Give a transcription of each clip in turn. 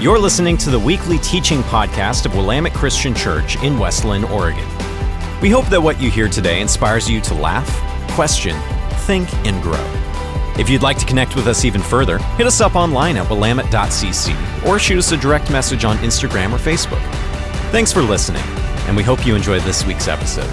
You're listening to the weekly teaching podcast of Willamette Christian Church in West Linn, Oregon. We hope that what you hear today inspires you to laugh, question, think, and grow. If you'd like to connect with us even further, hit us up online at willamette.cc or shoot us a direct message on Instagram or Facebook. Thanks for listening, and we hope you enjoy this week's episode.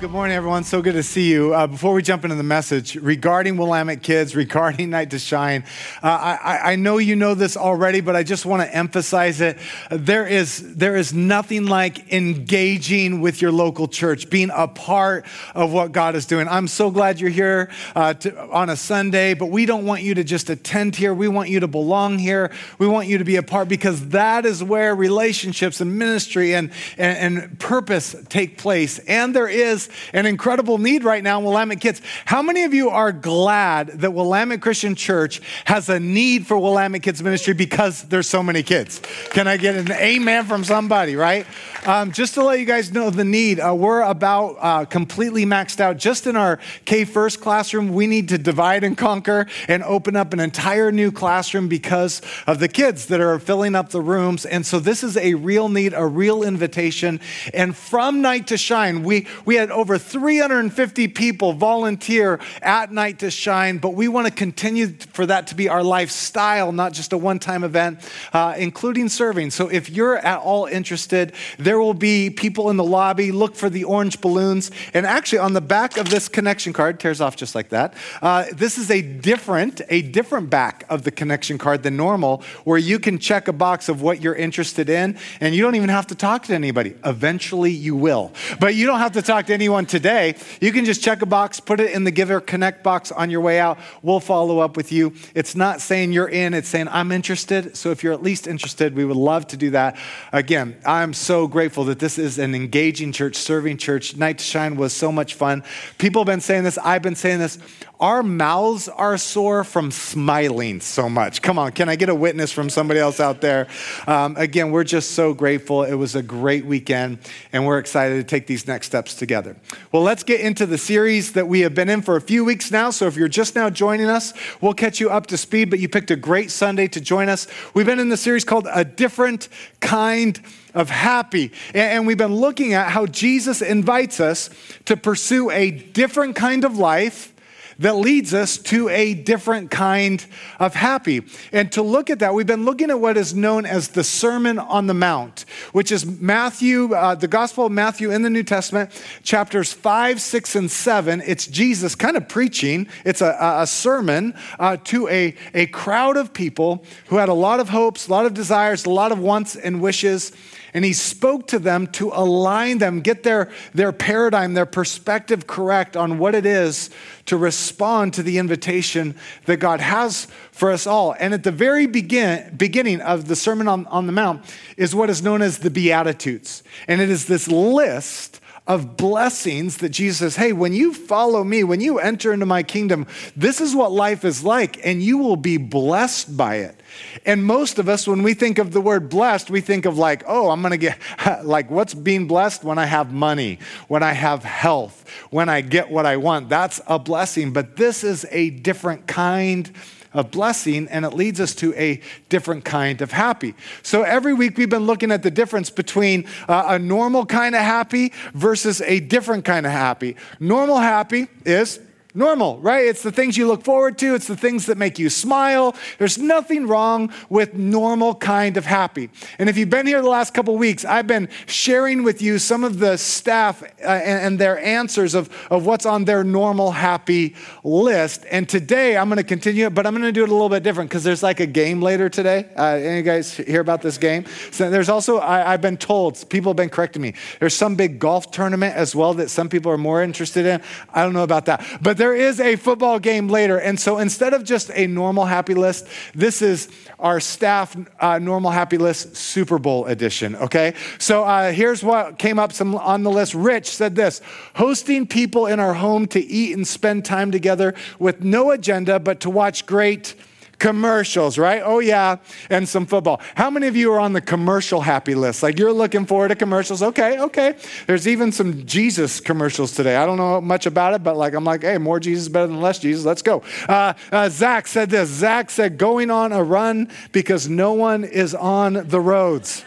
Good morning, everyone. So good to see you. Uh, before we jump into the message regarding Willamette Kids, regarding Night to Shine, uh, I, I, know you know this already, but I just want to emphasize it. There is, there is nothing like engaging with your local church, being a part of what God is doing. I'm so glad you're here uh, to, on a Sunday, but we don't want you to just attend here. We want you to belong here. We want you to be a part because that is where relationships and ministry and, and, and purpose take place. And there is an incredible need right now in Willamette Kids. How many of you are glad that Willamette Christian Church has a need for Willamette Kids ministry because there's so many kids? Can I get an amen from somebody, right? Um, just to let you guys know the need, uh, we're about uh, completely maxed out. Just in our K First classroom, we need to divide and conquer and open up an entire new classroom because of the kids that are filling up the rooms. And so this is a real need, a real invitation. And from night to shine, we, we had over 350 people volunteer at Night to Shine, but we want to continue for that to be our lifestyle, not just a one time event, uh, including serving. So if you're at all interested, there will be people in the lobby. Look for the orange balloons. And actually, on the back of this connection card, tears off just like that. Uh, this is a different, a different back of the connection card than normal, where you can check a box of what you're interested in, and you don't even have to talk to anybody. Eventually, you will, but you don't have to talk to anyone today. You can just check a box, put it in the Giver Connect box on your way out. We'll follow up with you. It's not saying you're in, it's saying I'm interested. So if you're at least interested, we would love to do that. Again, I'm so grateful that this is an engaging church, serving church. Night to Shine was so much fun. People have been saying this, I've been saying this. Our mouths are sore from smiling so much. Come on, can I get a witness from somebody else out there? Um, again, we're just so grateful. It was a great weekend, and we're excited to take these next steps together. Well, let's get into the series that we have been in for a few weeks now. So if you're just now joining us, we'll catch you up to speed, but you picked a great Sunday to join us. We've been in the series called A Different Kind of Happy. And we've been looking at how Jesus invites us to pursue a different kind of life that leads us to a different kind of happy. And to look at that, we've been looking at what is known as the Sermon on the Mount, which is Matthew, uh, the Gospel of Matthew in the New Testament, chapters five, six, and seven. It's Jesus kind of preaching. It's a, a sermon uh, to a, a crowd of people who had a lot of hopes, a lot of desires, a lot of wants and wishes and he spoke to them to align them, get their, their paradigm, their perspective correct on what it is to respond to the invitation that God has for us all. And at the very begin, beginning of the Sermon on, on the Mount is what is known as the Beatitudes. And it is this list of blessings that Jesus says, hey, when you follow me, when you enter into my kingdom, this is what life is like, and you will be blessed by it. And most of us, when we think of the word blessed, we think of like, oh, I'm going to get, like, what's being blessed when I have money, when I have health, when I get what I want. That's a blessing. But this is a different kind of blessing, and it leads us to a different kind of happy. So every week we've been looking at the difference between uh, a normal kind of happy versus a different kind of happy. Normal happy is normal, right? It's the things you look forward to, it's the things that make you smile. There's nothing wrong with normal kind of happy. And if you've been here the last couple weeks, I've been sharing with you some of the staff uh, and, and, their answers of, of what's on their normal happy list. And today I'm going to continue it, but I'm going to do it a little bit different because there's like a game later today. Uh, any guys hear about this game? So there's also, I, I've been told, people have been correcting me, there's some big golf tournament as well that some people are more interested in. I don't know about that. But there is a football game later. And so instead of just a normal happy list, this is our staff uh, normal happy list Super Bowl edition, okay? So uh, here's what came up some on the list. Rich said this hosting people in our home to eat and spend time together with no agenda but to watch great Commercials, right? Oh, yeah, and some football. How many of you are on the commercial happy list? Like you're looking forward to commercials? Okay, okay. There's even some Jesus commercials today. I don't know much about it, but like I'm like, hey, more Jesus better than less Jesus. Let's go. Uh, uh, Zach said this. Zach said, going on a run because no one is on the roads.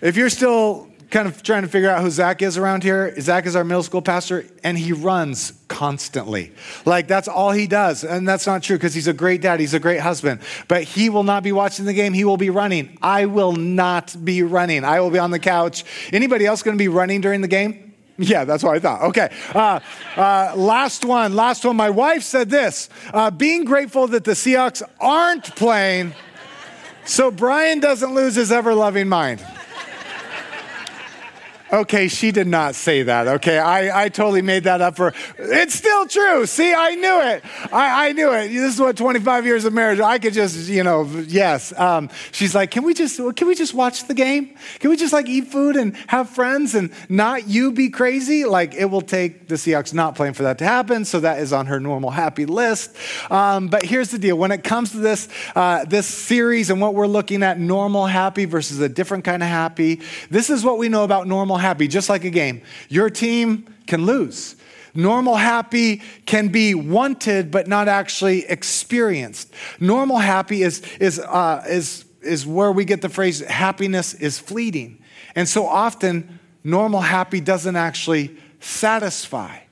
if you're still kind of trying to figure out who Zach is around here. Zach is our middle school pastor, and he runs constantly. Like, that's all he does. And that's not true because he's a great dad, he's a great husband. But he will not be watching the game, he will be running. I will not be running. I will be on the couch. Anybody else going to be running during the game? Yeah, that's what I thought. Okay. Uh, uh, last one. Last one. My wife said this uh, being grateful that the Seahawks aren't playing so Brian doesn't lose his ever loving mind. Okay, she did not say that. Okay, I, I totally made that up for It's still true. See, I knew it. I, I knew it. This is what 25 years of marriage, I could just, you know, yes. Um, she's like, can we just, can we just watch the game? Can we just like eat food and have friends and not you be crazy? Like, it will take the Seahawks not playing for that to happen. So that is on her normal happy list. Um, but here's the deal. When it comes to this, uh, this series and what we're looking at, normal happy versus a different kind of happy, this is what we know about normal happy, just like a game. Your team can lose. Normal happy can be wanted but not actually experienced. Normal happy is, is, uh, is, is where we get the phrase happiness is fleeting. And so often, normal happy doesn't actually satisfy.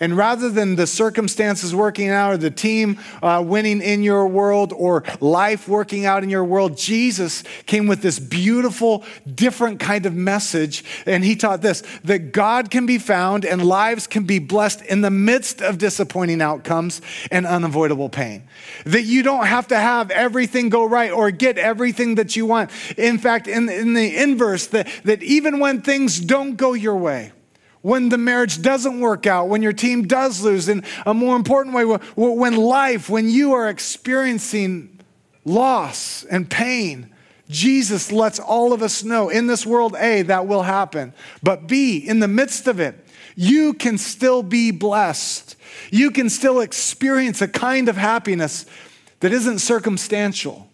And rather than the circumstances working out or the team uh, winning in your world or life working out in your world, Jesus came with this beautiful, different kind of message. And he taught this that God can be found and lives can be blessed in the midst of disappointing outcomes and unavoidable pain. That you don't have to have everything go right or get everything that you want. In fact, in, in the inverse, that, that even when things don't go your way, when the marriage doesn't work out, when your team does lose, in a more important way, when life, when you are experiencing loss and pain, Jesus lets all of us know in this world, A, that will happen. But B, in the midst of it, you can still be blessed. You can still experience a kind of happiness that isn't circumstantial.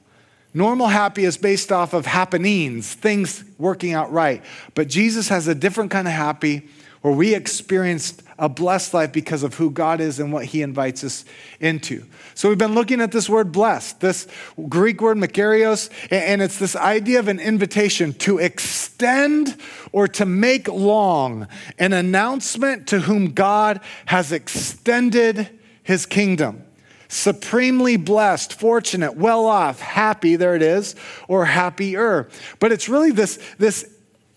Normal happy is based off of happenings, things working out right. But Jesus has a different kind of happy where we experienced a blessed life because of who God is and what He invites us into. So we've been looking at this word blessed, this Greek word makarios, and it's this idea of an invitation to extend or to make long an announcement to whom God has extended His kingdom supremely blessed, fortunate, well off, happy, there it is, or happier. But it's really this, this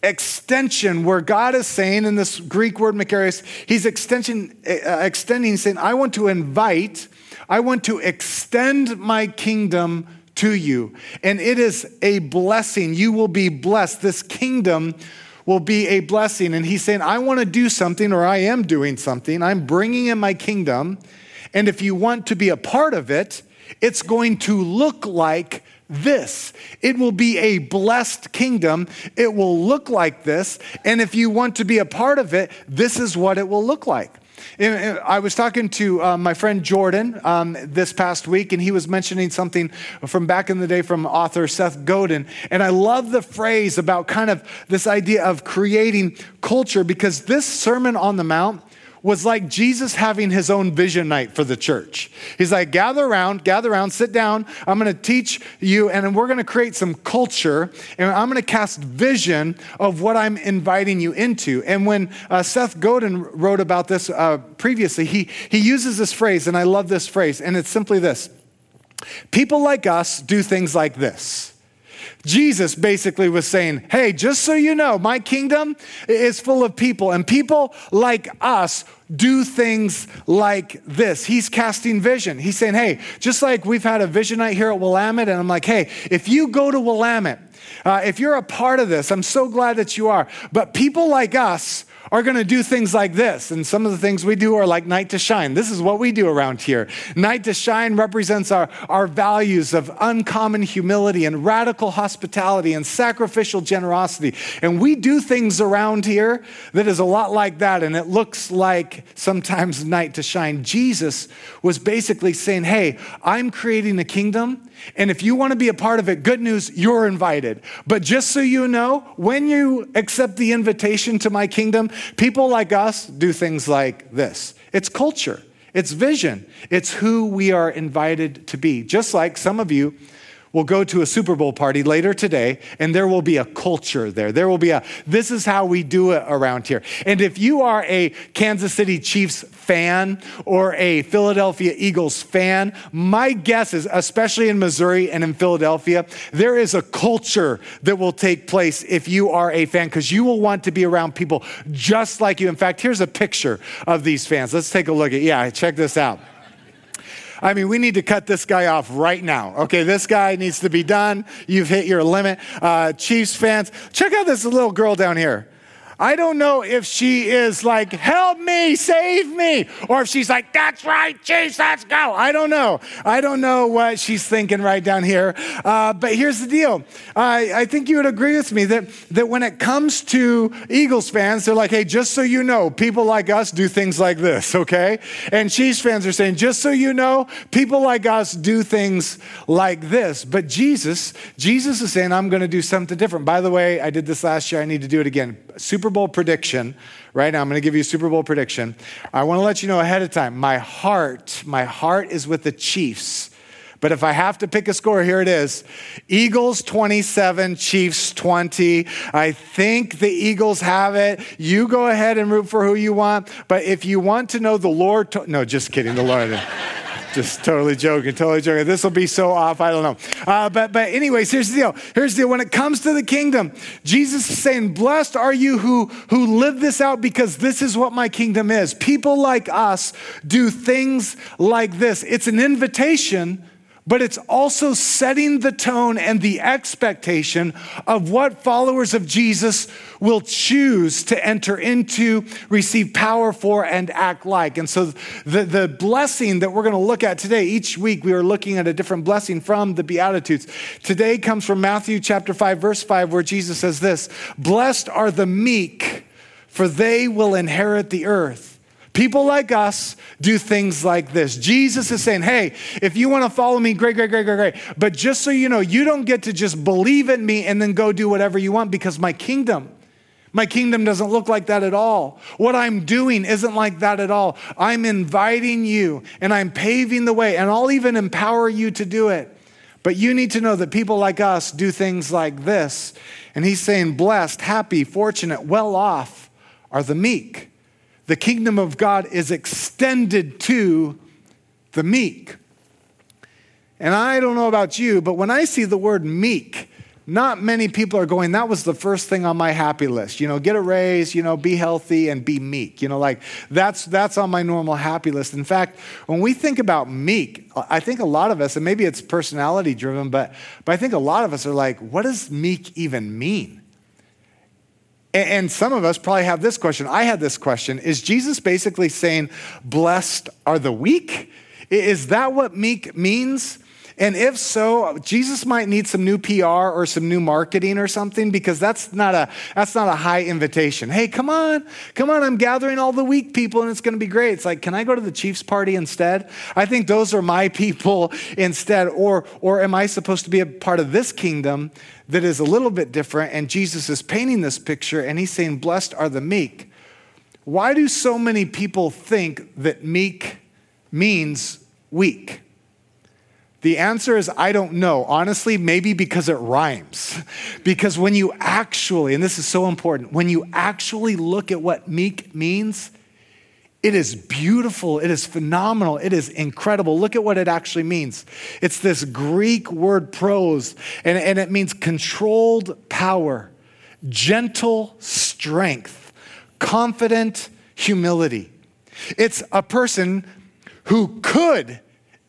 extension where God is saying in this Greek word makarios, he's extension, uh, extending, saying, I want to invite, I want to extend my kingdom to you. And it is a blessing. You will be blessed. This kingdom will be a blessing. And he's saying, I want to do something, or I am doing something. I'm bringing in my kingdom. And if you want to be a part of it, it's going to look like this. It will be a blessed kingdom. It will look like this. And if you want to be a part of it, this is what it will look like. I was talking to uh, my friend Jordan um, this past week, and he was mentioning something from back in the day from author Seth Godin. And I love the phrase about kind of this idea of creating culture because this Sermon on the Mount was like Jesus having his own vision night for the church. He's like, gather around, gather around, sit down. I'm going to teach you, and we're going to create some culture, and I'm going to cast vision of what I'm inviting you into. And when uh, Seth Godin wrote about this uh, previously, he, he uses this phrase, and I love this phrase, and it's simply this People like us do things like this. Jesus basically was saying, Hey, just so you know, my kingdom is full of people, and people like us do things like this. He's casting vision. He's saying, Hey, just like we've had a vision night here at Willamette, and I'm like, Hey, if you go to Willamette, uh, if you're a part of this, I'm so glad that you are. But people like us are going to do things like this. And some of the things we do are like Night to Shine. This is what we do around here. Night to Shine represents our, our values of uncommon humility and radical hospitality and sacrificial generosity. And we do things around here that is a lot like that. And it looks like sometimes Night to Shine. Jesus was basically saying, Hey, I'm creating a kingdom. And if you want to be a part of it, good news, you're invited. But just so you know, when you accept the invitation to my kingdom, people like us do things like this it's culture, it's vision, it's who we are invited to be. Just like some of you will go to a Super Bowl party later today, and there will be a culture there. There will be a, this is how we do it around here. And if you are a Kansas City Chiefs fan or a Philadelphia Eagles fan, my guess is, especially in Missouri and in Philadelphia, there is a culture that will take place if you are a fan, because you will want to be around people just like you. In fact, here's a picture of these fans. Let's take a look at, yeah, check this out. I mean, we need to cut this guy off right now. Okay, this guy needs to be done. You've hit your limit. Uh, Chiefs fans, check out this little girl down here. I don't know if she is like, help me, save me, or if she's like, that's right, Jesus, go. I don't know. I don't know what she's thinking right down here. Uh, but here's the deal I, I think you would agree with me that, that when it comes to Eagles fans, they're like, hey, just so you know, people like us do things like this, okay? And Chiefs fans are saying, just so you know, people like us do things like this. But Jesus, Jesus is saying, I'm going to do something different. By the way, I did this last year. I need to do it again. Super Bowl prediction right now. I'm going to give you a Super Bowl prediction. I want to let you know ahead of time. My heart, my heart is with the Chiefs. But if I have to pick a score, here it is Eagles 27, Chiefs 20. I think the Eagles have it. You go ahead and root for who you want. But if you want to know the Lord, to- no, just kidding, the Lord. Just totally joking, totally joking. This will be so off, I don't know. Uh, but, but, anyways, here's the deal. Here's the deal. When it comes to the kingdom, Jesus is saying, Blessed are you who, who live this out because this is what my kingdom is. People like us do things like this. It's an invitation but it's also setting the tone and the expectation of what followers of Jesus will choose to enter into, receive power for, and act like. And so, the, the blessing that we're going to look at today, each week we are looking at a different blessing from the Beatitudes. Today comes from Matthew chapter 5, verse 5, where Jesus says this Blessed are the meek, for they will inherit the earth. People like us do things like this. Jesus is saying, hey, if you want to follow me, great, great, great, great, great. But just so you know, you don't get to just believe in me and then go do whatever you want because my kingdom, my kingdom doesn't look like that at all. What I'm doing isn't like that at all. I'm inviting you and I'm paving the way and I'll even empower you to do it. But you need to know that people like us do things like this. And he's saying, blessed, happy, fortunate, well off are the meek the kingdom of God is extended to the meek. And I don't know about you, but when I see the word meek, not many people are going, that was the first thing on my happy list. You know, get a raise, you know, be healthy and be meek. You know, like that's that's on my normal happy list. In fact, when we think about meek, I think a lot of us, and maybe it's personality driven, but but I think a lot of us are like, what does meek even mean? And some of us probably have this question. I had this question. Is Jesus basically saying, blessed are the weak? Is that what meek means? And if so, Jesus might need some new PR or some new marketing or something because that's not a that's not a high invitation. Hey, come on. Come on, I'm gathering all the weak people and it's going to be great. It's like, "Can I go to the Chiefs party instead?" I think those are my people instead or or am I supposed to be a part of this kingdom that is a little bit different and Jesus is painting this picture and he's saying, "Blessed are the meek." Why do so many people think that meek means weak? The answer is I don't know. Honestly, maybe because it rhymes. Because when you actually, and this is so important, when you actually look at what meek means, it is beautiful. It is phenomenal. It is incredible. Look at what it actually means. It's this Greek word praus, and, and it means controlled power, gentle strength, confident humility. It's a person who could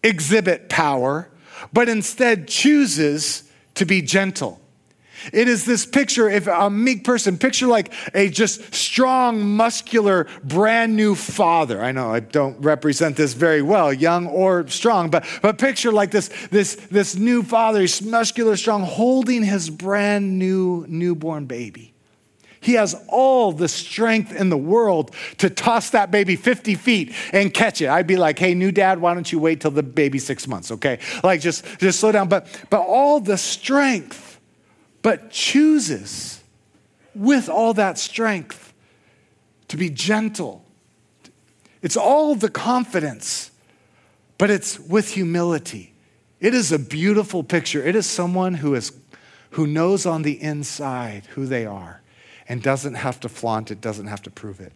exhibit power, but instead chooses to be gentle. It is this picture, if a meek person, picture like a just strong, muscular, brand new father. I know I don't represent this very well, young or strong, but, but picture like this, this, this new father, he's muscular, strong, holding his brand new newborn baby. He has all the strength in the world to toss that baby 50 feet and catch it. I'd be like, hey, new dad, why don't you wait till the baby's six months, okay? Like just, just slow down. But, but all the strength, but chooses with all that strength to be gentle. It's all the confidence, but it's with humility. It is a beautiful picture. It is someone who is who knows on the inside who they are and doesn't have to flaunt it, doesn't have to prove it.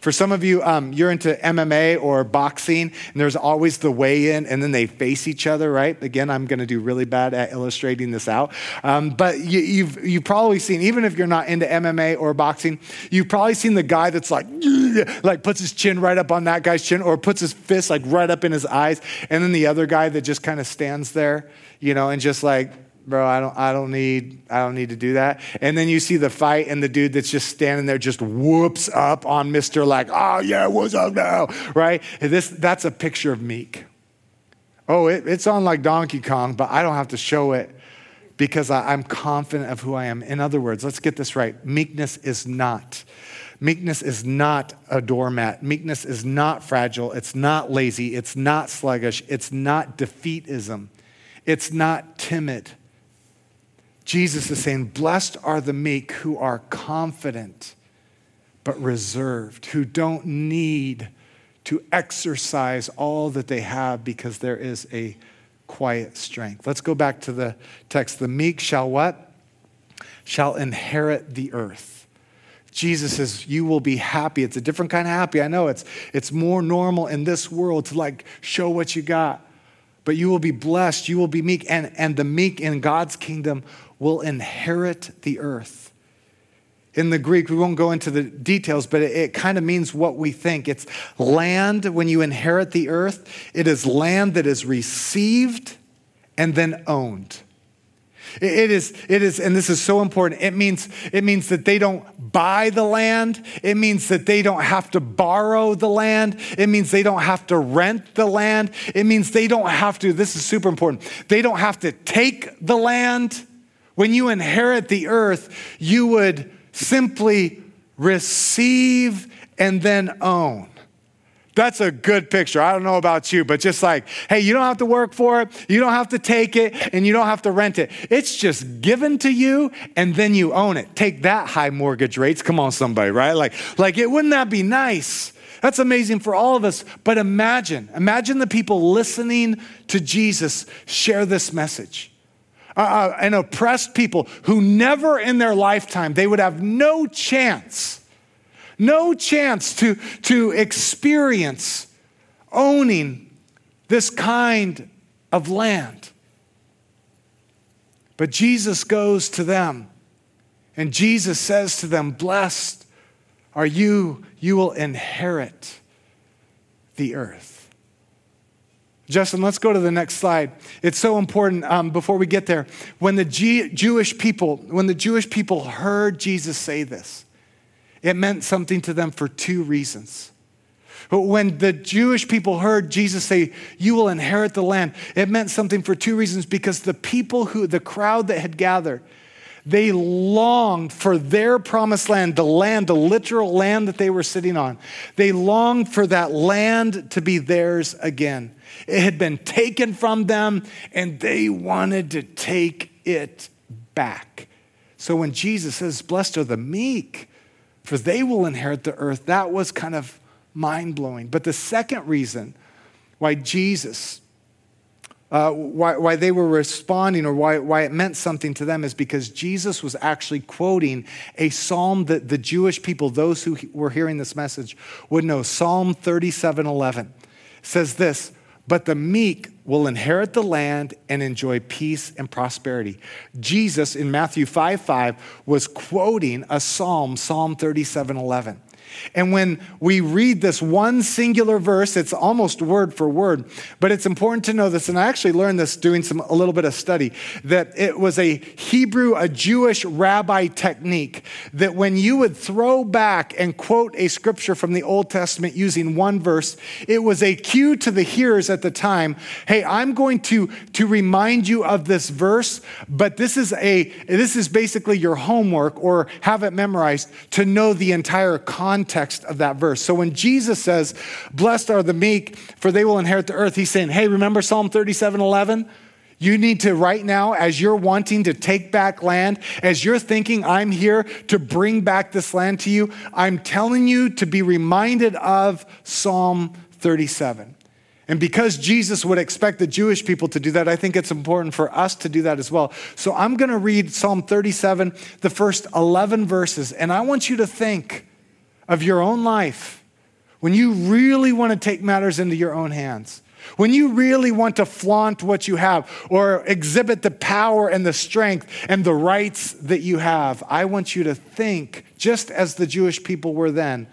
For some of you, um, you're into MMA or boxing, and there's always the weigh in, and then they face each other, right? Again, I'm going to do really bad at illustrating this out. Um, but you, you've, you've probably seen, even if you're not into MMA or boxing, you've probably seen the guy that's like, like puts his chin right up on that guy's chin, or puts his fist like right up in his eyes, and then the other guy that just kind of stands there, you know, and just like, bro, I don't, I don't need, I don't need to do that. And then you see the fight, and the dude that's just standing there just whoops up on Mister like, oh yeah, what's up now, right? This, that's a picture of meek. Oh, it, it's on like Donkey Kong, but I don't have to show it because I, I'm confident of who I am. In other words, let's get this right: meekness is not. Meekness is not a doormat. Meekness is not fragile. It's not lazy. It's not sluggish. It's not defeatism. It's not timid. Jesus is saying, Blessed are the meek who are confident but reserved, who don't need to exercise all that they have because there is a quiet strength. Let's go back to the text. The meek shall what? Shall inherit the earth. Jesus says, You will be happy. It's a different kind of happy. I know it's, it's more normal in this world to like show what you got, but you will be blessed. You will be meek. And, and the meek in God's kingdom will inherit the earth. In the Greek, we won't go into the details, but it, it kind of means what we think. It's land, when you inherit the earth, it is land that is received and then owned. It is, it is, and this is so important. It means, it means that they don't buy the land. It means that they don't have to borrow the land. It means they don't have to rent the land. It means they don't have to, this is super important, they don't have to take the land. When you inherit the earth, you would simply receive and then own. That's a good picture. I don't know about you, but just like, hey, you don't have to work for it, you don't have to take it, and you don't have to rent it. It's just given to you, and then you own it. Take that high mortgage rates. Come on, somebody, right? Like, like it wouldn't that be nice? That's amazing for all of us. But imagine, imagine the people listening to Jesus share this message uh, uh, an oppressed people who never in their lifetime, they would have no chance, no chance to, to experience owning this kind of land. But Jesus goes to them and Jesus says to them, Blessed are you, you will inherit the earth. Justin, let's go to the next slide. It's so important um, before we get there. When the G- Jewish people, when the Jewish people heard Jesus say this, it meant something to them for two reasons. But When the Jewish people heard Jesus say, You will inherit the land, it meant something for two reasons because the people who, the crowd that had gathered, they longed for their promised land, the land, the literal land that they were sitting on. They longed for that land to be theirs again. It had been taken from them, and they wanted to take it back. So when Jesus says, Blessed are the meek, for they will inherit the earth, that was kind of mind blowing. But the second reason why Jesus, uh, why, why they were responding or why, why it meant something to them is because Jesus was actually quoting a psalm that the Jewish people, those who were hearing this message, would know. Psalm 37 11 says this but the meek will inherit the land and enjoy peace and prosperity. Jesus in Matthew 5 5 was quoting a psalm, Psalm 37 11. And when we read this one singular verse, it's almost word for word, but it's important to know this. And I actually learned this doing some, a little bit of study that it was a Hebrew, a Jewish rabbi technique that when you would throw back and quote a scripture from the Old Testament using one verse, it was a cue to the hearers at the time hey, I'm going to, to remind you of this verse, but this is, a, this is basically your homework or have it memorized to know the entire context context of that verse. So when Jesus says, Blessed are the meek, for they will inherit the earth, he's saying, Hey, remember Psalm 37 11? You need to, right now, as you're wanting to take back land, as you're thinking, I'm here to bring back this land to you, I'm telling you to be reminded of Psalm 37. And because Jesus would expect the Jewish people to do that, I think it's important for us to do that as well. So I'm going to read Psalm 37, the first 11 verses, and I want you to think of your own life, when you really want to take matters into your own hands, when you really want to flaunt what you have or exhibit the power and the strength and the rights that you have, I want you to think, just as the Jewish people were then,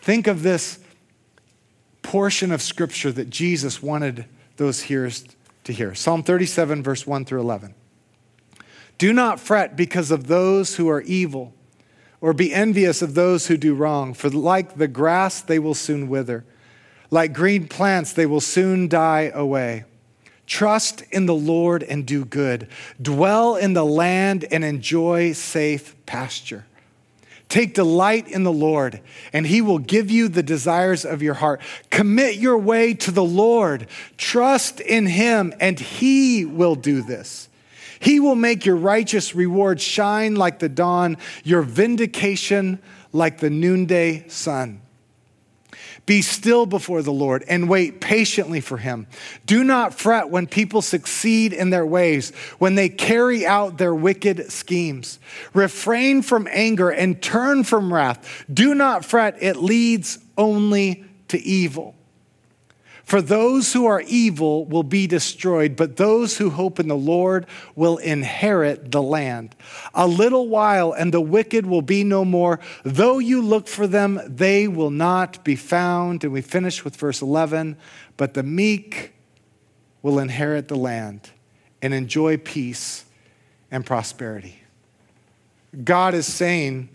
think of this portion of scripture that Jesus wanted those hearers to hear. Psalm 37, verse 1 through 11. Do not fret because of those who are evil or be envious of those who do wrong, for like the grass, they will soon wither. Like green plants, they will soon die away. Trust in the Lord and do good. Dwell in the land and enjoy safe pasture. Take delight in the Lord, and he will give you the desires of your heart. Commit your way to the Lord. Trust in him, and he will do this. He will make your righteous reward shine like the dawn, your vindication like the noonday sun. Be still before the Lord and wait patiently for him. Do not fret when people succeed in their ways, when they carry out their wicked schemes. Refrain from anger and turn from wrath. Do not fret, it leads only to evil. For those who are evil will be destroyed, but those who hope in the Lord will inherit the land. A little while, and the wicked will be no more. Though you look for them, they will not be found. And we finish with verse 11 But the meek will inherit the land and enjoy peace and prosperity. God is saying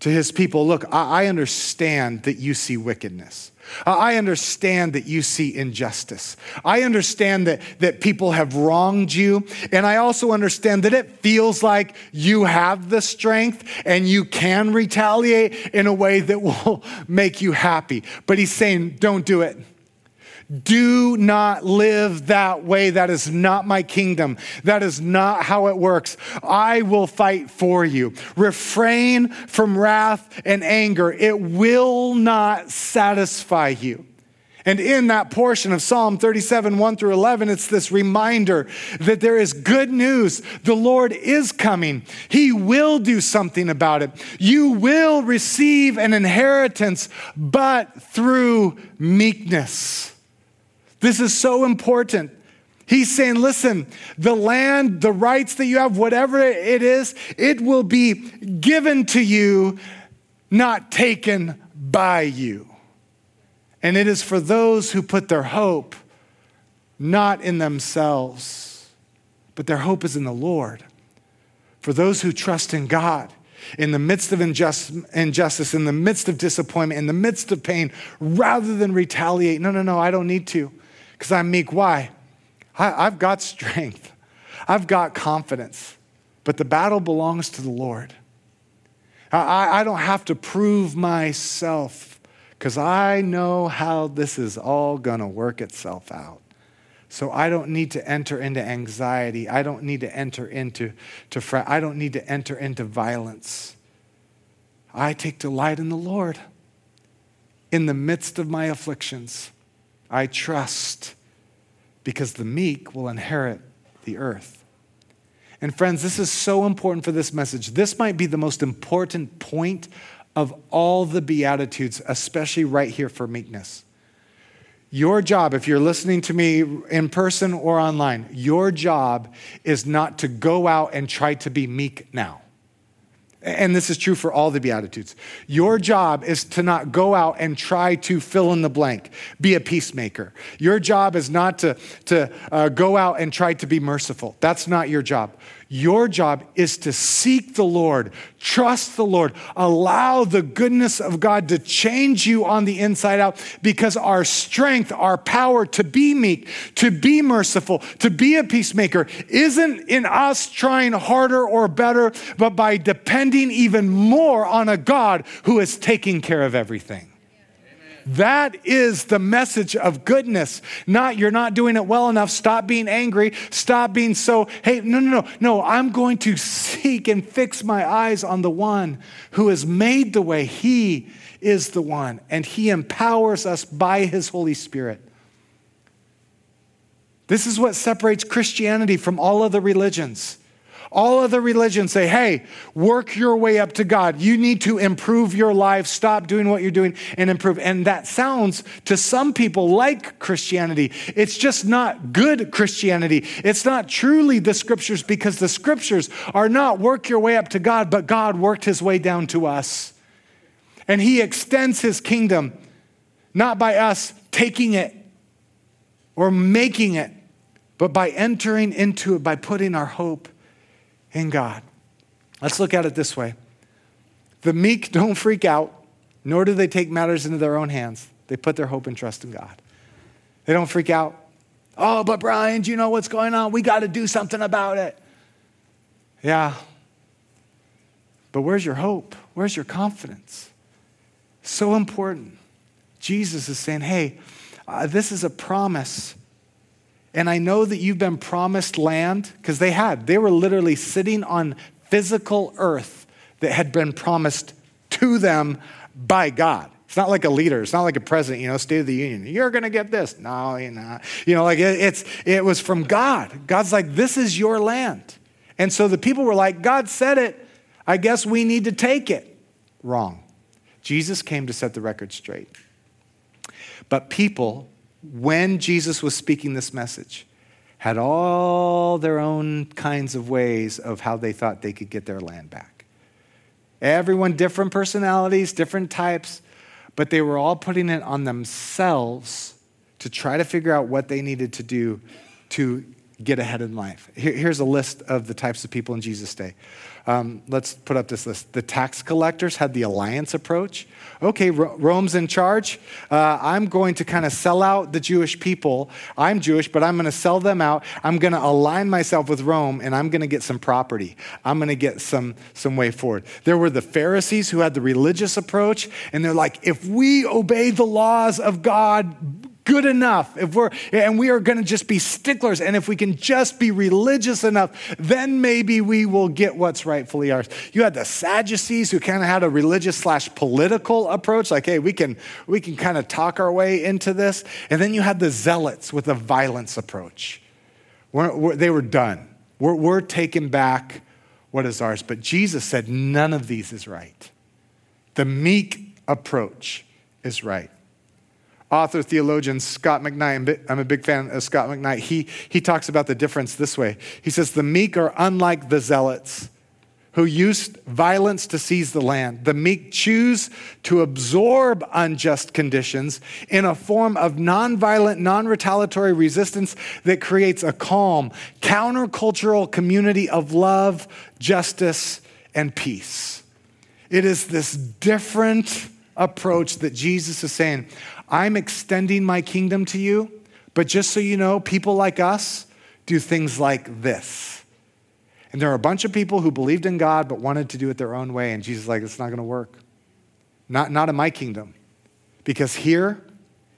to his people, Look, I understand that you see wickedness. I understand that you see injustice. I understand that, that people have wronged you. And I also understand that it feels like you have the strength and you can retaliate in a way that will make you happy. But he's saying, don't do it. Do not live that way. That is not my kingdom. That is not how it works. I will fight for you. Refrain from wrath and anger. It will not satisfy you. And in that portion of Psalm 37, 1 through 11, it's this reminder that there is good news. The Lord is coming. He will do something about it. You will receive an inheritance, but through meekness. This is so important. He's saying, listen, the land, the rights that you have, whatever it is, it will be given to you, not taken by you. And it is for those who put their hope not in themselves, but their hope is in the Lord. For those who trust in God, in the midst of injustice, in the midst of disappointment, in the midst of pain, rather than retaliate. No, no, no, I don't need to because I'm meek. Why? I, I've got strength, I've got confidence, but the battle belongs to the Lord. I, I don't have to prove myself because I know how this is all going to work itself out. So I don't need to enter into anxiety. I don't need to enter into to fret. I don't need to enter into violence. I take delight in the Lord in the midst of my afflictions. I trust because the meek will inherit the earth. And friends, this is so important for this message. This might be the most important point of all the Beatitudes, especially right here for meekness. Your job, if you're listening to me in person or online, your job is not to go out and try to be meek now. And this is true for all the Beatitudes. Your job is to not go out and try to fill in the blank, be a peacemaker. Your job is not to, to uh, go out and try to be merciful. That's not your job. Your job is to seek the Lord, trust the Lord, allow the goodness of God to change you on the inside out because our strength, our power to be meek, to be merciful, to be a peacemaker isn't in us trying harder or better, but by depending even more on a God who is taking care of everything. That is the message of goodness. Not you're not doing it well enough. Stop being angry. Stop being so, hey, no, no, no. No, I'm going to seek and fix my eyes on the one who has made the way. He is the one, and he empowers us by his Holy Spirit. This is what separates Christianity from all other religions. All other religions say, hey, work your way up to God. You need to improve your life. Stop doing what you're doing and improve. And that sounds to some people like Christianity. It's just not good Christianity. It's not truly the scriptures because the scriptures are not work your way up to God, but God worked his way down to us. And he extends his kingdom not by us taking it or making it, but by entering into it, by putting our hope in God. Let's look at it this way the meek don't freak out, nor do they take matters into their own hands. They put their hope and trust in God. They don't freak out. Oh, but Brian, do you know what's going on? We got to do something about it. Yeah. But where's your hope? Where's your confidence? So important. Jesus is saying, hey, uh, this is a promise and I know that you've been promised land, because they had. They were literally sitting on physical earth that had been promised to them by God. It's not like a leader. It's not like a president, you know, State of the Union. You're going to get this. No, you're not. You know, like it, it's, it was from God. God's like, this is your land. And so the people were like, God said it. I guess we need to take it. Wrong. Jesus came to set the record straight. But people when Jesus was speaking this message, had all their own kinds of ways of how they thought they could get their land back. Everyone, different personalities, different types, but they were all putting it on themselves to try to figure out what they needed to do to get ahead in life. Here, here's a list of the types of people in Jesus' day. Um, let's put up this list. The tax collectors had the alliance approach. Okay, Rome's in charge. Uh, I'm going to kind of sell out the Jewish people. I'm Jewish, but I'm going to sell them out. I'm going to align myself with Rome, and I'm going to get some property. I'm going to get some, some way forward. There were the Pharisees who had the religious approach, and they're like, if we obey the laws of God, good enough, if we're, and we are going to just be sticklers, and if we can just be religious enough, then maybe we will get what's rightfully ours. You had the Sadducees who kind of had a religious slash political approach, like, hey, we can, we can kind of talk our way into this. And then you had the Zealots with a violence approach. We're, we're, they were done. We're, we're taking back what is ours. But Jesus said none of these is right. The meek approach is right author, theologian Scot McKnight, I'm a big fan of Scot McKnight, he, he talks about the difference this way. He says, The meek are unlike the zealots who used violence to seize the land. The meek choose to absorb unjust conditions in a form of nonviolent, non retaliatory resistance that creates a calm, countercultural community of love, justice, and peace. It is this different approach that Jesus is saying, I'm extending my kingdom to you, but just so you know, people like us do things like this. And there are a bunch of people who believed in God but wanted to do it their own way, and Jesus is like, it's not going to work. Not, not in my kingdom. Because here,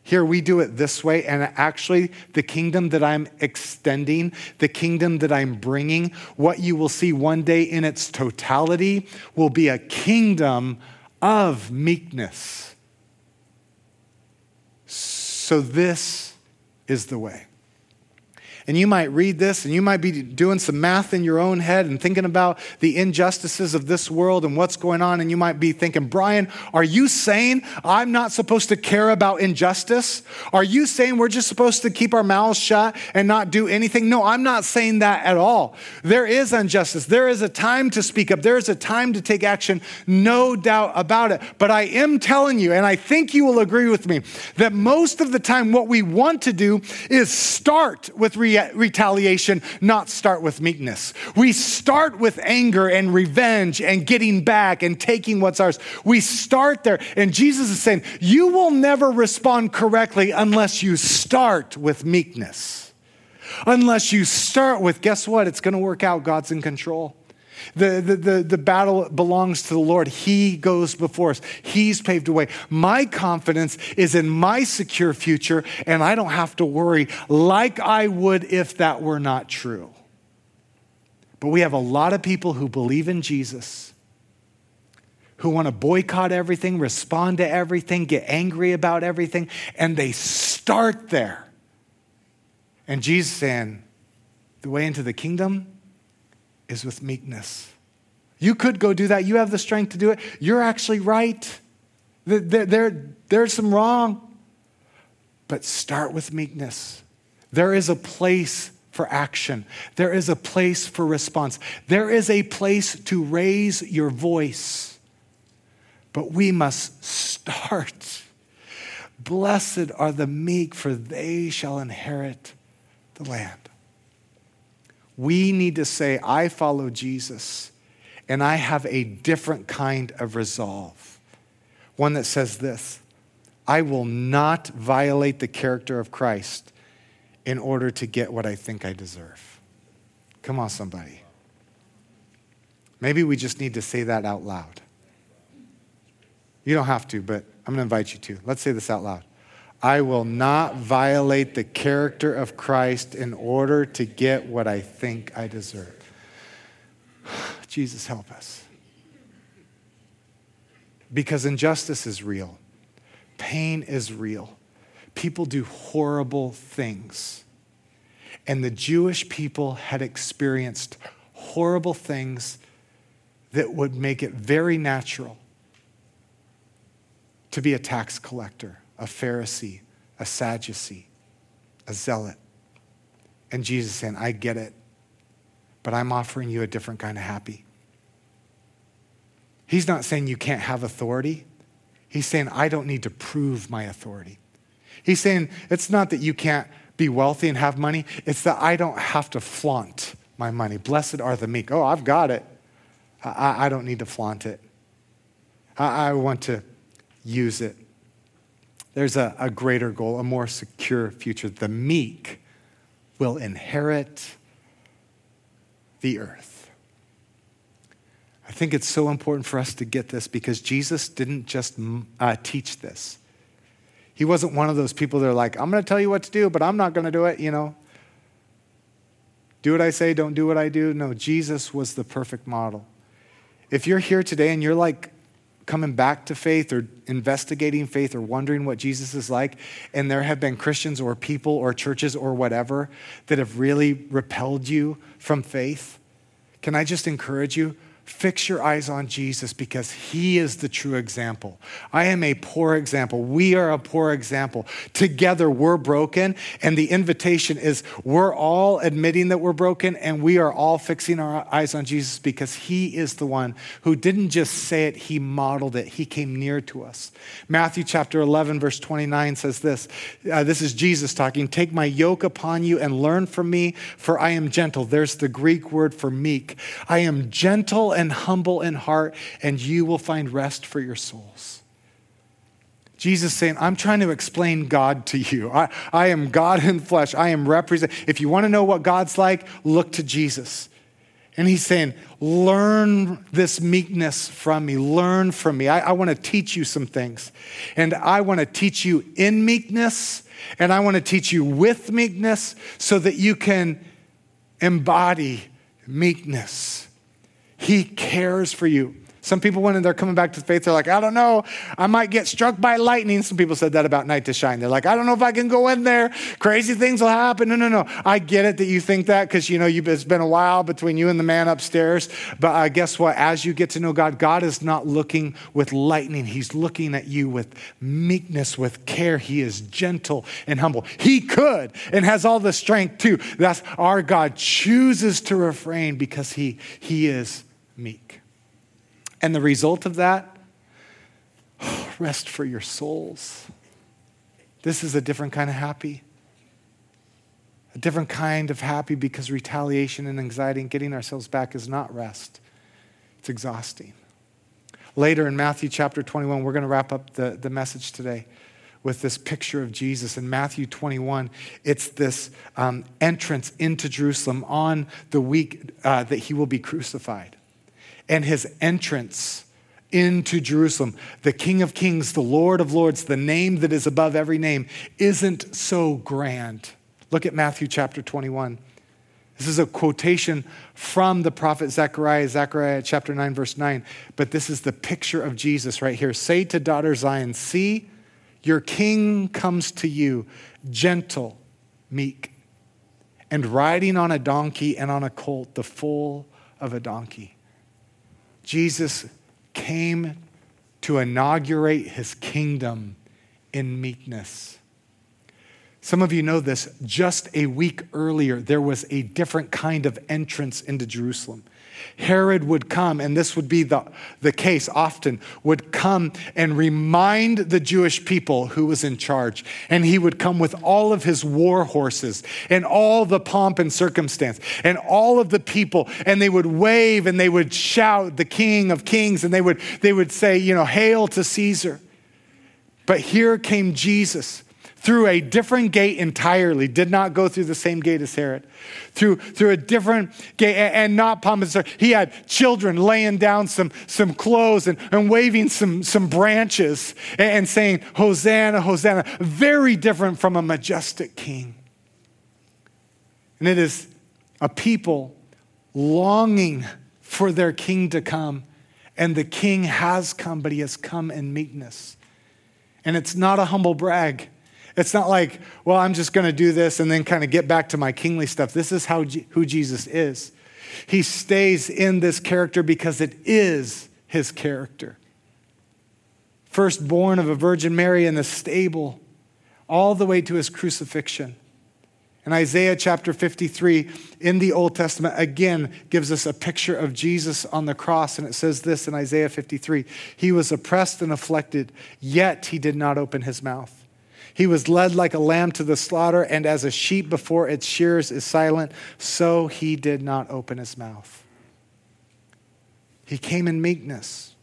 here we do it this way, and actually, the kingdom that I'm extending, the kingdom that I'm bringing, what you will see one day in its totality will be a kingdom of meekness so, this is the way. And you might read this and you might be doing some math in your own head and thinking about the injustices of this world and what's going on. And you might be thinking, Brian, are you saying I'm not supposed to care about injustice? Are you saying we're just supposed to keep our mouths shut and not do anything? No, I'm not saying that at all. There is injustice. There is a time to speak up. There is a time to take action. No doubt about it. But I am telling you, and I think you will agree with me, that most of the time what we want to do is start with re- retaliation, not start with meekness. We start with anger and revenge and getting back and taking what's ours. We start there. And Jesus is saying, You will never respond correctly unless you start with meekness. Unless you start with, guess what? It's going to work out. God's in control. The, the, the, the, battle belongs to the Lord. He goes before us, He's paved a way. My confidence is in my secure future, and I don't have to worry like I would if that were not true. But we have a lot of people who believe in Jesus, who want to boycott everything, respond to everything, get angry about everything, and they start there. And Jesus saying, the way into the kingdom is with meekness. You could go do that. You have the strength to do it. You're actually right. There, there, there's some wrong. But start with meekness. There is a place for action, there is a place for response, there is a place to raise your voice. But we must start. Blessed are the meek, for they shall inherit the land. We need to say, I follow Jesus and I have a different kind of resolve. One that says this I will not violate the character of Christ in order to get what I think I deserve. Come on, somebody. Maybe we just need to say that out loud. You don't have to, but I'm going to invite you to. Let's say this out loud. I will not violate the character of Christ in order to get what I think I deserve. Jesus, help us. Because injustice is real, pain is real. People do horrible things. And the Jewish people had experienced horrible things that would make it very natural to be a tax collector a Pharisee, a Sadducee, a zealot. And Jesus saying, I get it, but I'm offering you a different kind of happy. He's not saying you can't have authority. He's saying, I don't need to prove my authority. He's saying, it's not that you can't be wealthy and have money, it's that I don't have to flaunt my money. Blessed are the meek. Oh, I've got it. I, I don't need to flaunt it. I, I want to use it there's a, a greater goal, a more secure future. The meek will inherit the earth. I think it's so important for us to get this because Jesus didn't just uh, teach this. He wasn't one of those people that are like, I'm going to tell you what to do, but I'm not going to do it, you know. Do what I say, don't do what I do. No, Jesus was the perfect model. If you're here today and you're like, coming back to faith or investigating faith or wondering what Jesus is like, and there have been Christians or people or churches or whatever that have really repelled you from faith, can I just encourage you? Fix your eyes on Jesus because he is the true example. I am a poor example. We are a poor example. Together, we're broken, and the invitation is we're all admitting that we're broken, and we are all fixing our eyes on Jesus because he is the one who didn't just say it, he modeled it. He came near to us. Matthew chapter 11, verse 29 says this uh, This is Jesus talking. Take my yoke upon you and learn from me, for I am gentle. There's the Greek word for meek. I am gentle and humble in heart, and you will find rest for your souls. Jesus saying, I'm trying to explain God to you. I, I am God in flesh. I am represent. If you want to know what God's like, look to Jesus. And he's saying, Learn this meekness from me. Learn from me. I, I want to teach you some things. And I want to teach you in meekness, and I want to teach you with meekness so that you can embody meekness. He cares for you. Some people, when they're coming back to faith, they're like, I don't know, I might get struck by lightning. Some people said that about Night to Shine. They're like, I don't know if I can go in there. Crazy things will happen. No, no, no. I get it that you think that because, you know, it's been a while between you and the man upstairs. But uh, guess what? As you get to know God, God is not looking with lightning. He's looking at you with meekness, with care. He is gentle and humble. He could and has all the strength too. That's our God chooses to refrain because he, he is meek. And the result of that, rest for your souls. This is a different kind of happy. A different kind of happy because retaliation and anxiety and getting ourselves back is not rest, it's exhausting. Later in Matthew chapter 21, we're going to wrap up the, the message today with this picture of Jesus. In Matthew 21, it's this um, entrance into Jerusalem on the week uh, that he will be crucified and his entrance into Jerusalem, the King of Kings, the Lord of Lords, the name that is above every name, isn't so grand. Look at Matthew chapter 21. This is a quotation from the prophet Zechariah, Zechariah chapter 9, verse 9. But this is the picture of Jesus right here. Say to daughter Zion, See, your king comes to you, gentle, meek, and riding on a donkey and on a colt, the foal of a donkey. Jesus came to inaugurate his kingdom in meekness. Some of you know this. Just a week earlier, there was a different kind of entrance into Jerusalem. Herod would come, and this would be the, the case often, would come and remind the Jewish people who was in charge. And he would come with all of his war horses and all the pomp and circumstance and all of the people, and they would wave and they would shout, the King of Kings, and they would, they would say, you know, Hail to Caesar. But here came Jesus through a different gate entirely, did not go through the same gate as Herod, through, through a different gate and, and not pompous. He had children laying down some, some clothes and, and waving some, some branches and, and saying, Hosanna, Hosanna. Very different from a majestic king. And it is a people longing for their king to come. And the king has come, but he has come in meekness. And it's not a humble brag. It's not like, well, I'm just going to do this and then kind of get back to my kingly stuff. This is how who Jesus is. He stays in this character because it is his character. Firstborn of a Virgin Mary in the stable, all the way to his crucifixion. And Isaiah chapter 53 in the Old Testament again gives us a picture of Jesus on the cross. And it says this in Isaiah 53 He was oppressed and afflicted, yet he did not open his mouth. He was led like a lamb to the slaughter, and as a sheep before its shears is silent, so he did not open his mouth. He came in meekness.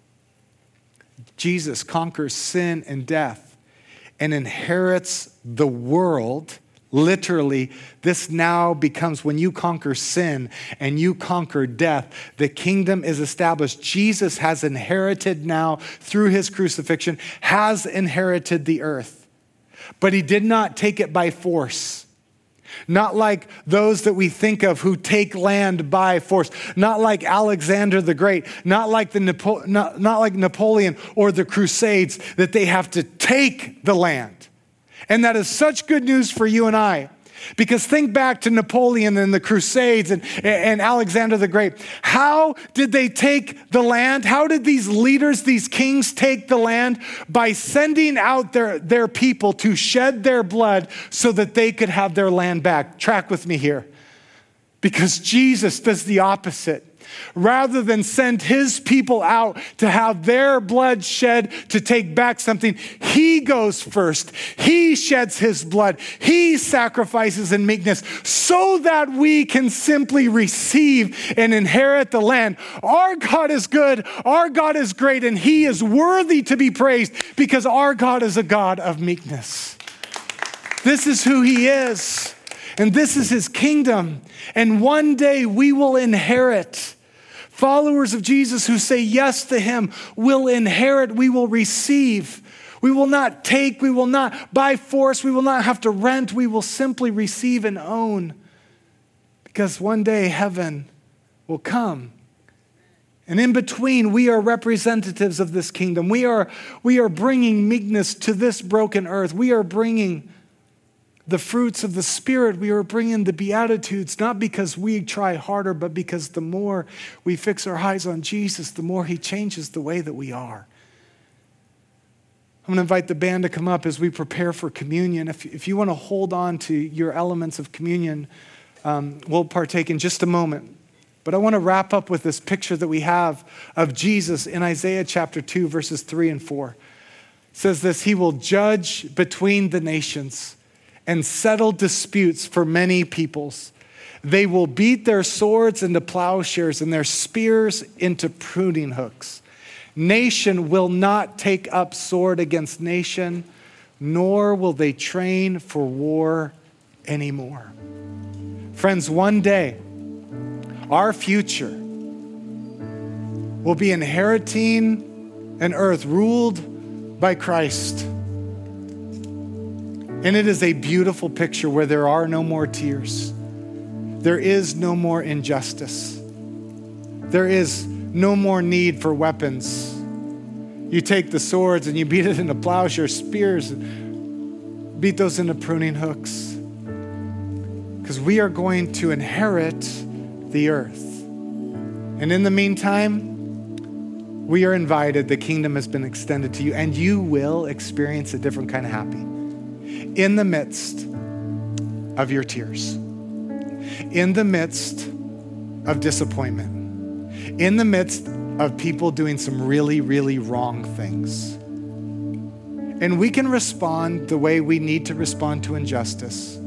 Jesus conquers sin and death and inherits the world. Literally, this now becomes when you conquer sin and you conquer death, the kingdom is established. Jesus has inherited now, through his crucifixion, has inherited the earth but he did not take it by force. Not like those that we think of who take land by force. Not like Alexander the Great. Not like, the Napo- not, not like Napoleon or the Crusades that they have to take the land. And that is such good news for you and I because think back to Napoleon and the Crusades and, and Alexander the Great. How did they take the land? How did these leaders, these kings, take the land? By sending out their, their people to shed their blood so that they could have their land back. Track with me here. Because Jesus does the opposite rather than send his people out to have their blood shed to take back something, he goes first. He sheds his blood. He sacrifices in meekness so that we can simply receive and inherit the land. Our God is good. Our God is great, and he is worthy to be praised because our God is a God of meekness. This is who he is. And this is his kingdom. And one day we will inherit Followers of Jesus who say yes to him will inherit, we will receive. We will not take, we will not by force, we will not have to rent, we will simply receive and own. Because one day heaven will come And in between, we are representatives of this kingdom. We are, we are bringing meekness to this broken earth. We are bringing the fruits of the Spirit. We are bringing the Beatitudes, not because we try harder, but because the more we fix our eyes on Jesus, the more He changes the way that we are. I'm going to invite the band to come up as we prepare for communion. If, if you want to hold on to your elements of communion, um, we'll partake in just a moment. But I want to wrap up with this picture that we have of Jesus in Isaiah chapter 2, verses 3 and 4. It says this He will judge between the nations and settle disputes for many peoples. They will beat their swords into plowshares and their spears into pruning hooks. Nation will not take up sword against nation, nor will they train for war anymore. Friends, one day, our future will be inheriting an earth ruled by Christ. And it is a beautiful picture where there are no more tears. There is no more injustice. There is no more need for weapons. You take the swords and you beat it into plowshares, spears, beat those into pruning hooks. Because we are going to inherit the earth. And in the meantime, we are invited. The kingdom has been extended to you, and you will experience a different kind of happy in the midst of your tears, in the midst of disappointment, in the midst of people doing some really, really wrong things. And we can respond the way we need to respond to injustice.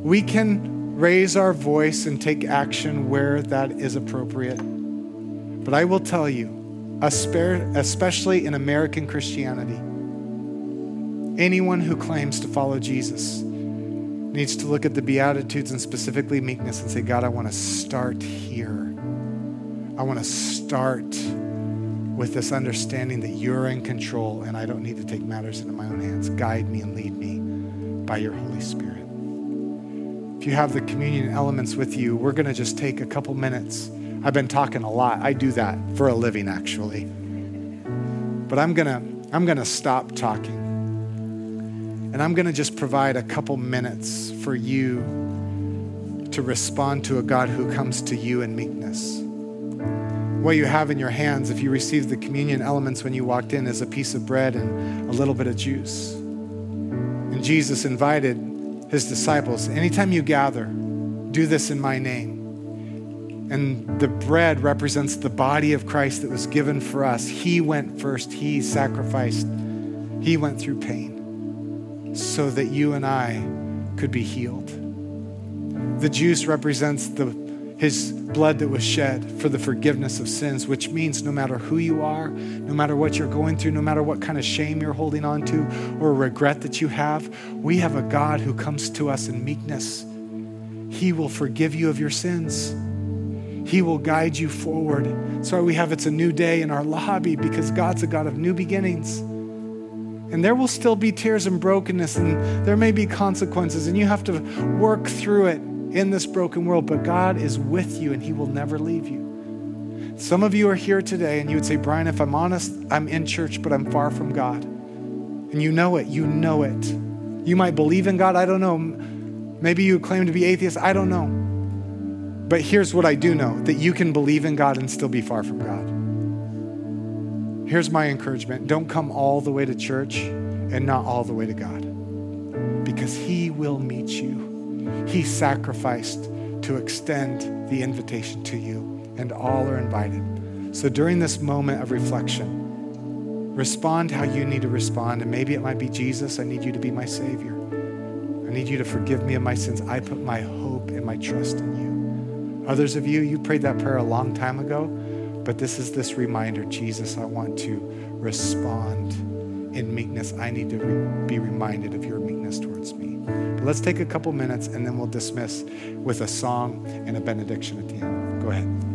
We can raise our voice and take action where that is appropriate. But I will tell you, especially in American Christianity, anyone who claims to follow Jesus needs to look at the Beatitudes and specifically meekness and say, God, I want to start here. I want to start with this understanding that you're in control and I don't need to take matters into my own hands. Guide me and lead me by your Holy Spirit. If you have the communion elements with you, we're going to just take a couple minutes. I've been talking a lot. I do that for a living, actually. But I'm going to I'm going to stop talking. And I'm going to just provide a couple minutes for you to respond to a God who comes to you in meekness. What you have in your hands, if you received the communion elements when you walked in, is a piece of bread and a little bit of juice. And Jesus invited his disciples, anytime you gather, do this in my name. And the bread represents the body of Christ that was given for us. He went first, He sacrificed, He went through pain so that you and I could be healed. The juice represents the his blood that was shed for the forgiveness of sins, which means no matter who you are, no matter what you're going through, no matter what kind of shame you're holding on to or regret that you have, we have a God who comes to us in meekness. He will forgive you of your sins. He will guide you forward. So we have it's a new day in our lobby because God's a God of new beginnings. And there will still be tears and brokenness, and there may be consequences, and you have to work through it in this broken world, but God is with you and He will never leave you. Some of you are here today and you would say, Brian, if I'm honest, I'm in church, but I'm far from God. And you know it. You know it. You might believe in God. I don't know. Maybe you claim to be atheist. I don't know. But here's what I do know that you can believe in God and still be far from God. Here's my encouragement don't come all the way to church and not all the way to God because He will meet you. He sacrificed to extend the invitation to you, and all are invited. So during this moment of reflection, respond how you need to respond. And maybe it might be Jesus, I need you to be my Savior. I need you to forgive me of my sins. I put my hope and my trust in you. Others of you, you prayed that prayer a long time ago, but this is this reminder Jesus, I want to respond in meekness. I need to re- be reminded of your meekness towards me. But let's take a couple minutes and then we'll dismiss with a song and a benediction at the end. Go ahead.